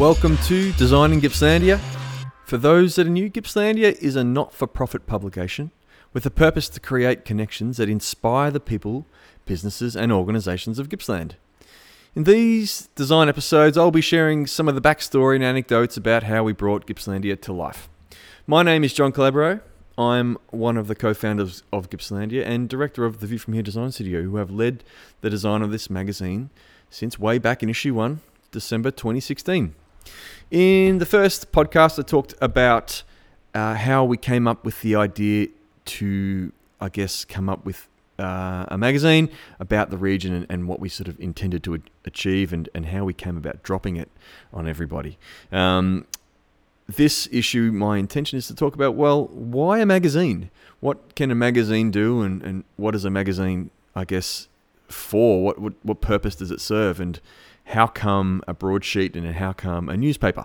Welcome to Designing Gippslandia. For those that are new, Gippslandia is a not for profit publication with the purpose to create connections that inspire the people, businesses, and organisations of Gippsland. In these design episodes, I'll be sharing some of the backstory and anecdotes about how we brought Gippslandia to life. My name is John Calabro. I'm one of the co founders of Gippslandia and director of the View From Here Design Studio, who have led the design of this magazine since way back in issue one, December 2016. In the first podcast, I talked about uh, how we came up with the idea to, I guess, come up with uh, a magazine about the region and, and, what we sort of intended to achieve and, and how we came about dropping it on everybody. Um, this issue, my intention is to talk about well, why a magazine? What can a magazine do, and, and what is a magazine, I guess, for? What, what, what purpose does it serve? And how come a broadsheet and how come a newspaper?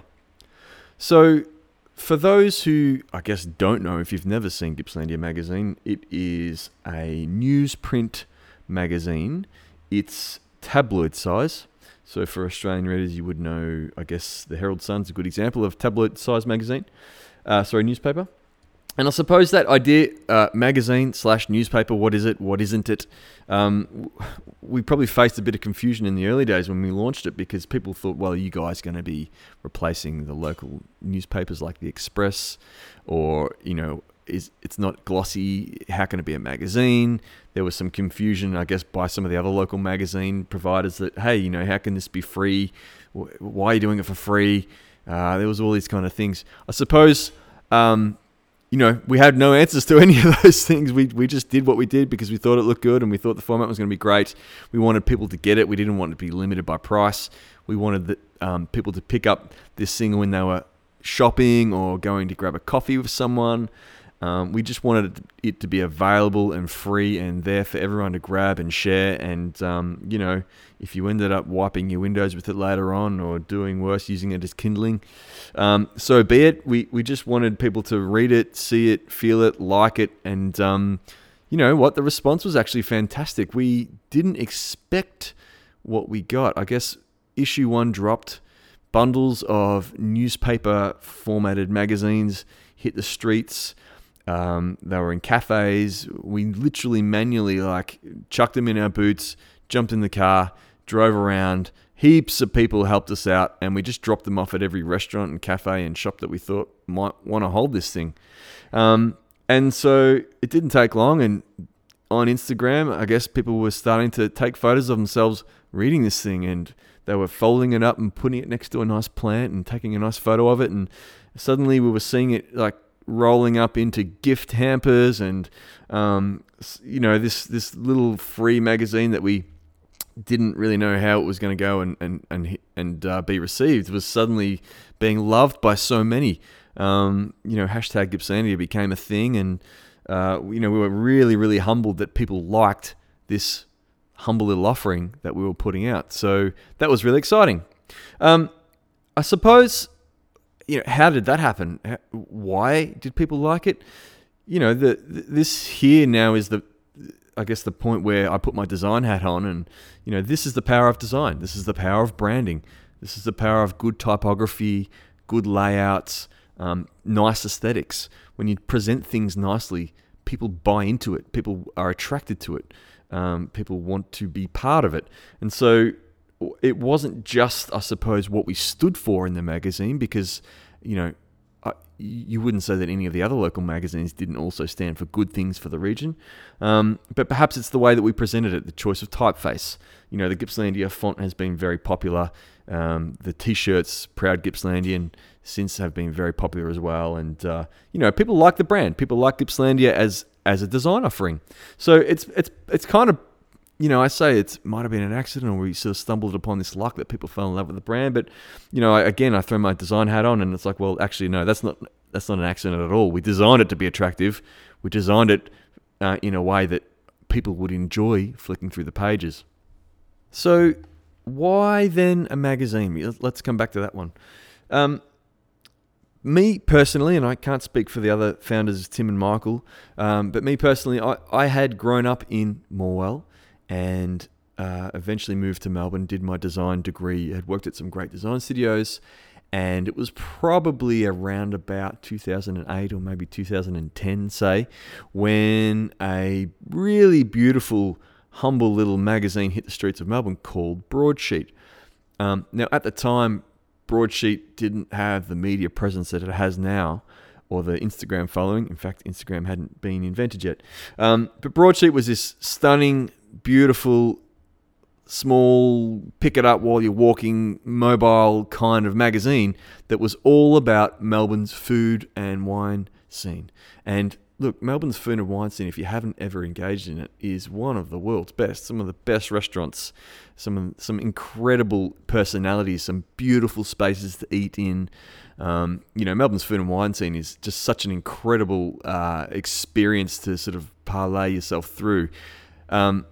So, for those who, I guess, don't know, if you've never seen Gippslandia magazine, it is a newsprint magazine. It's tabloid size. So, for Australian readers, you would know, I guess, the Herald Sun's a good example of tabloid size magazine. Uh, sorry, newspaper. And I suppose that idea, uh, magazine slash newspaper, what is it? What isn't it? Um, we probably faced a bit of confusion in the early days when we launched it because people thought, well, you guys going to be replacing the local newspapers like the Express, or you know, is it's not glossy? How can it be a magazine? There was some confusion, I guess, by some of the other local magazine providers that, hey, you know, how can this be free? Why are you doing it for free? Uh, there was all these kind of things. I suppose. Um, you know, we had no answers to any of those things. We, we just did what we did because we thought it looked good and we thought the format was going to be great. We wanted people to get it. We didn't want it to be limited by price. We wanted the, um, people to pick up this thing when they were shopping or going to grab a coffee with someone. Um, we just wanted it to be available and free and there for everyone to grab and share. And, um, you know, if you ended up wiping your windows with it later on or doing worse, using it as kindling, um, so be it. We, we just wanted people to read it, see it, feel it, like it. And, um, you know what? The response was actually fantastic. We didn't expect what we got. I guess issue one dropped. Bundles of newspaper formatted magazines hit the streets um, they were in cafes. We literally manually like chucked them in our boots, jumped in the car, drove around. Heaps of people helped us out, and we just dropped them off at every restaurant and cafe and shop that we thought might want to hold this thing. Um, and so it didn't take long, and on Instagram, I guess people were starting to take photos of themselves reading this thing, and they were folding it up and putting it next to a nice plant and taking a nice photo of it, and suddenly we were seeing it like rolling up into gift hampers and um, you know this this little free magazine that we didn't really know how it was going to go and and and and uh, be received was suddenly being loved by so many. Um, you know, hashtag Gippslandia became a thing, and uh, you know we were really really humbled that people liked this humble little offering that we were putting out. So that was really exciting. Um, I suppose you know, how did that happen? Why did people like it? You know, the this here now is the, I guess the point where I put my design hat on, and you know, this is the power of design. This is the power of branding. This is the power of good typography, good layouts, um, nice aesthetics. When you present things nicely, people buy into it. People are attracted to it. Um, people want to be part of it, and so it wasn't just, I suppose, what we stood for in the magazine because, you know, you wouldn't say that any of the other local magazines didn't also stand for good things for the region. Um, but perhaps it's the way that we presented it, the choice of typeface. You know, the Gippslandia font has been very popular. Um, the t-shirts, Proud Gippslandian, since have been very popular as well. And, uh, you know, people like the brand. People like Gippslandia as as a design offering. So it's it's it's kind of you know, I say it might have been an accident or we sort of stumbled upon this luck that people fell in love with the brand. But, you know, again, I throw my design hat on and it's like, well, actually, no, that's not that's not an accident at all. We designed it to be attractive. We designed it uh, in a way that people would enjoy flicking through the pages. So, why then a magazine? Let's come back to that one. Um, me personally, and I can't speak for the other founders, Tim and Michael, um, but me personally, I, I had grown up in Morwell and uh, eventually moved to Melbourne, did my design degree, had worked at some great design studios, and it was probably around about 2008 or maybe 2010, say, when a really beautiful, humble little magazine hit the streets of Melbourne called Broadsheet. Um, now, at the time, Broadsheet didn't have the media presence that it has now or the Instagram following. In fact, Instagram hadn't been invented yet. Um, but Broadsheet was this stunning, beautiful, small, pick it up while you're walking, mobile kind of magazine that was all about Melbourne's food and wine scene. And look, Melbourne's food and wine scene, if you haven't ever engaged in it, is one of the world's best. Some of the best restaurants, some some incredible personalities, some beautiful spaces to eat in. Um, you know, Melbourne's food and wine scene is just such an incredible uh, experience to sort of parlay yourself through. Um,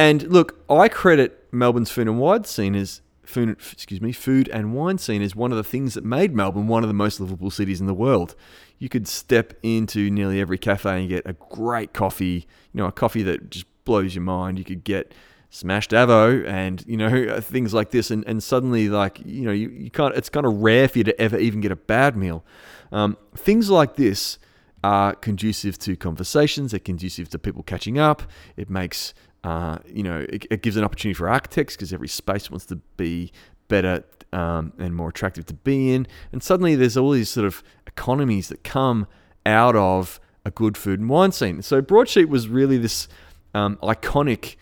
and look, I credit Melbourne's food and wine scene as food, excuse me, food and wine scene is one of the things that made Melbourne one of the most livable cities in the world. You could step into nearly every cafe and get a great coffee, you know, a coffee that just blows your mind. You could get smashed avo and you know things like this and, and suddenly like you know you, you can't it's kind of rare for you to ever even get a bad meal um, things like this are conducive to conversations they're conducive to people catching up it makes uh, you know it, it, gives an opportunity for architects because every space wants to be better um, and more attractive to be in and suddenly there's all these sort of economies that come out of a good food and wine scene so broadsheet was really this um, iconic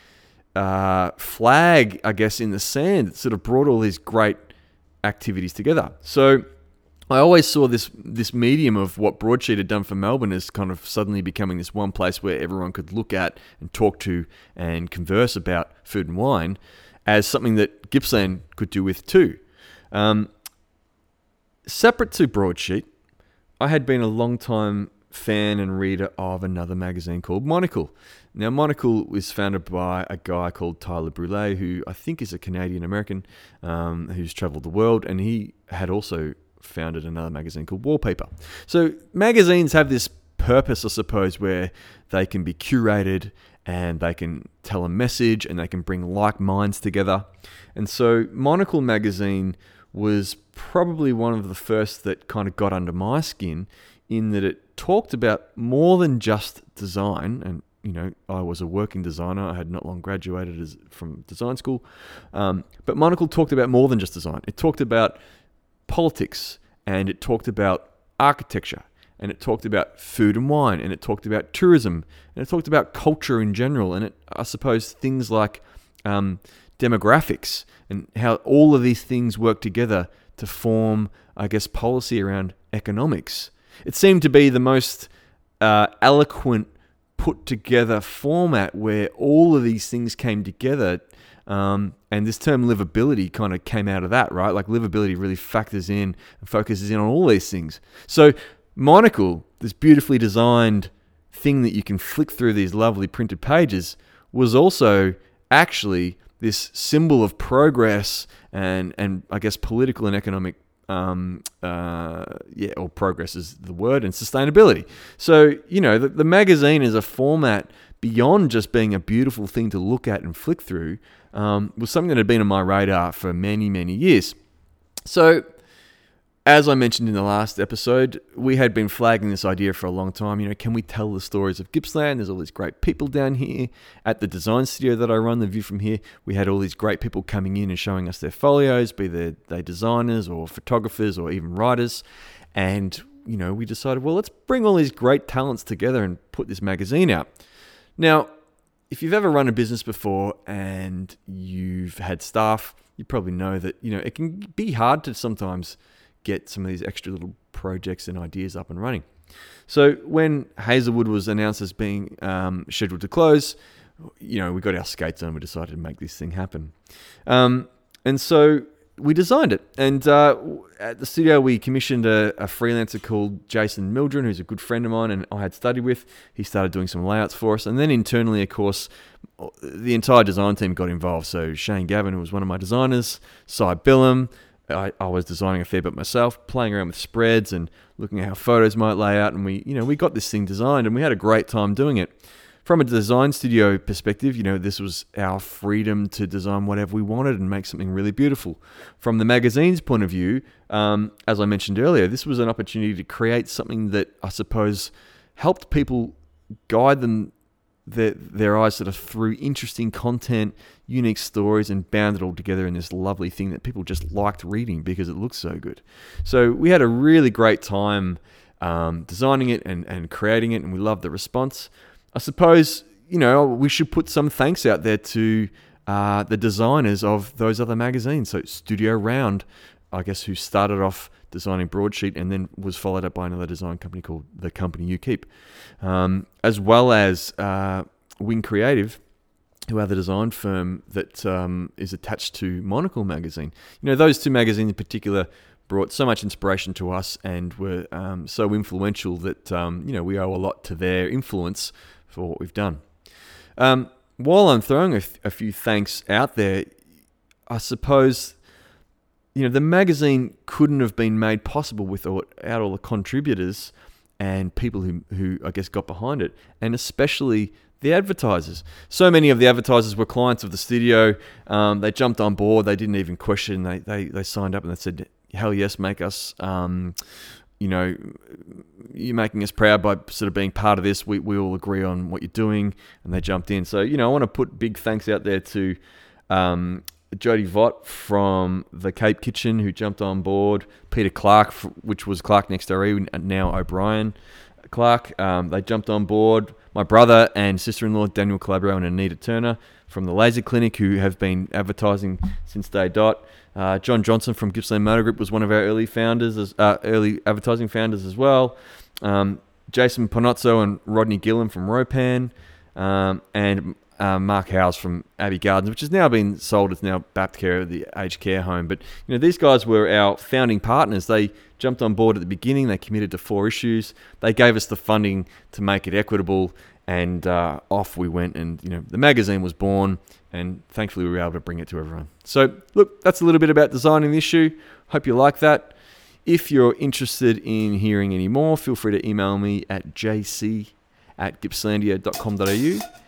uh, flag, I guess, in the sand that sort of brought all these great activities together. So I always saw this this medium of what Broadsheet had done for Melbourne as kind of suddenly becoming this one place where everyone could look at and talk to and converse about food and wine as something that Gippsland could do with too. Um, separate to Broadsheet, I had been a long time fan and reader of another magazine called Monocle. Now, Monocle was founded by a guy called Tyler Brule, who I think is a Canadian American um, who's traveled the world, and he had also founded another magazine called Wallpaper. So, magazines have this purpose, I suppose, where they can be curated and they can tell a message and they can bring like minds together. And so, Monocle magazine was probably one of the first that kind of got under my skin in that it talked about more than just design and you know, I was a working designer. I had not long graduated as, from design school. Um, but Monocle talked about more than just design. It talked about politics and it talked about architecture and it talked about food and wine and it talked about tourism and it talked about culture in general and it, I suppose things like um, demographics and how all of these things work together to form, I guess, policy around economics it seemed to be the most uh, eloquent put together format where all of these things came together. Um, and this term livability kind of came out of that, right? Like livability really factors in and focuses in on all these things. So, Monocle, this beautifully designed thing that you can flick through these lovely printed pages, was also actually this symbol of progress and, and I guess political and economic um, uh, yeah, or progress is the word, and sustainability. So, you know, the, the magazine is a format beyond just being a beautiful thing to look at and flick through, um, was something that had been on my radar for many, many years. So, as I mentioned in the last episode, we had been flagging this idea for a long time. You know, can we tell the stories of Gippsland? There's all these great people down here. At the design studio that I run, the view from here, we had all these great people coming in and showing us their folios, be they, they designers or photographers or even writers. And, you know, we decided, well, let's bring all these great talents together and put this magazine out. Now, if you've ever run a business before and you've had staff, you probably know that, you know, it can be hard to sometimes – get some of these extra little projects and ideas up and running. So when Hazelwood was announced as being um, scheduled to close, you know, we got our skates on. We decided to make this thing happen, um, and so we designed it. And uh, at the studio, we commissioned a, a, freelancer called Jason Mildren, who's a good friend of mine and I had studied with. He started doing some layouts for us, and then internally, of course, the entire design team got involved. So Shane Gavin, who was one of my designers, Cy Billam, I, I was designing a fair bit myself, playing around with spreads and looking at how photos might lay out. And we, you know, we got this thing designed and we had a great time doing it. From a design studio perspective, you know, this was our freedom to design whatever we wanted and make something really beautiful. From the magazine's point of view, um, as I mentioned earlier, this was an opportunity to create something that I suppose helped people guide them their, their eyes sort of through interesting content, unique stories, and bound it all together in this lovely thing that people just liked reading because it looks so good. So we had a really great time um, designing it and, and creating it, and we loved the response. I suppose, you know, we should put some thanks out there to uh, the designers of those other magazines. So Studio Round, I guess, who started off designing Broadsheet and then was followed up by another design company called The Company You Keep, um, as well as uh, Winkreative, who are the design firm that um, is attached to Monocle magazine. You know, those two magazines in particular brought so much inspiration to us and were um, so influential that um, you know we owe a lot to their influence for what we've done. Um, while I'm throwing a, few thanks out there, I suppose you know, the magazine couldn't have been made possible without all the contributors and people who, who I guess got behind it, and especially the advertisers. So many of the advertisers were clients of the studio. Um, they jumped on board. They didn't even question. They, they, they signed up and they said, hell yes, make us, um, you know, you're making us proud by sort of being part of this. We, we all agree on what you're doing. And they jumped in. So, you know, I want to put big thanks out there to um, Jody Vott from the Cape Kitchen, who jumped on board. Peter Clark, which was Clark Next RE, now O'Brien Clark. Um, they jumped on board. My brother and sister-in-law, Daniel Calabro and Anita Turner from the Laser Clinic, who have been advertising since day dot. Uh, John Johnson from Gippsland Motor Group was one of our early founders, as, uh, early advertising founders as well. Um, Jason Ponozzo and Rodney Gillen from Ropan. Um, and um, Mark Howes from Abbey Gardens, which has now been sold. It's now Baptcare, the aged care home. But you know, these guys were our founding partners. They jumped on board at the beginning. They committed to four issues. They gave us the funding to make it equitable, and uh, off we went. And you know, the magazine was born, and thankfully we were able to bring it to everyone. So look, that's a little bit about designing the issue. Hope you like that. If you're interested in hearing any more, feel free to email me at jc at gippslandia.com.au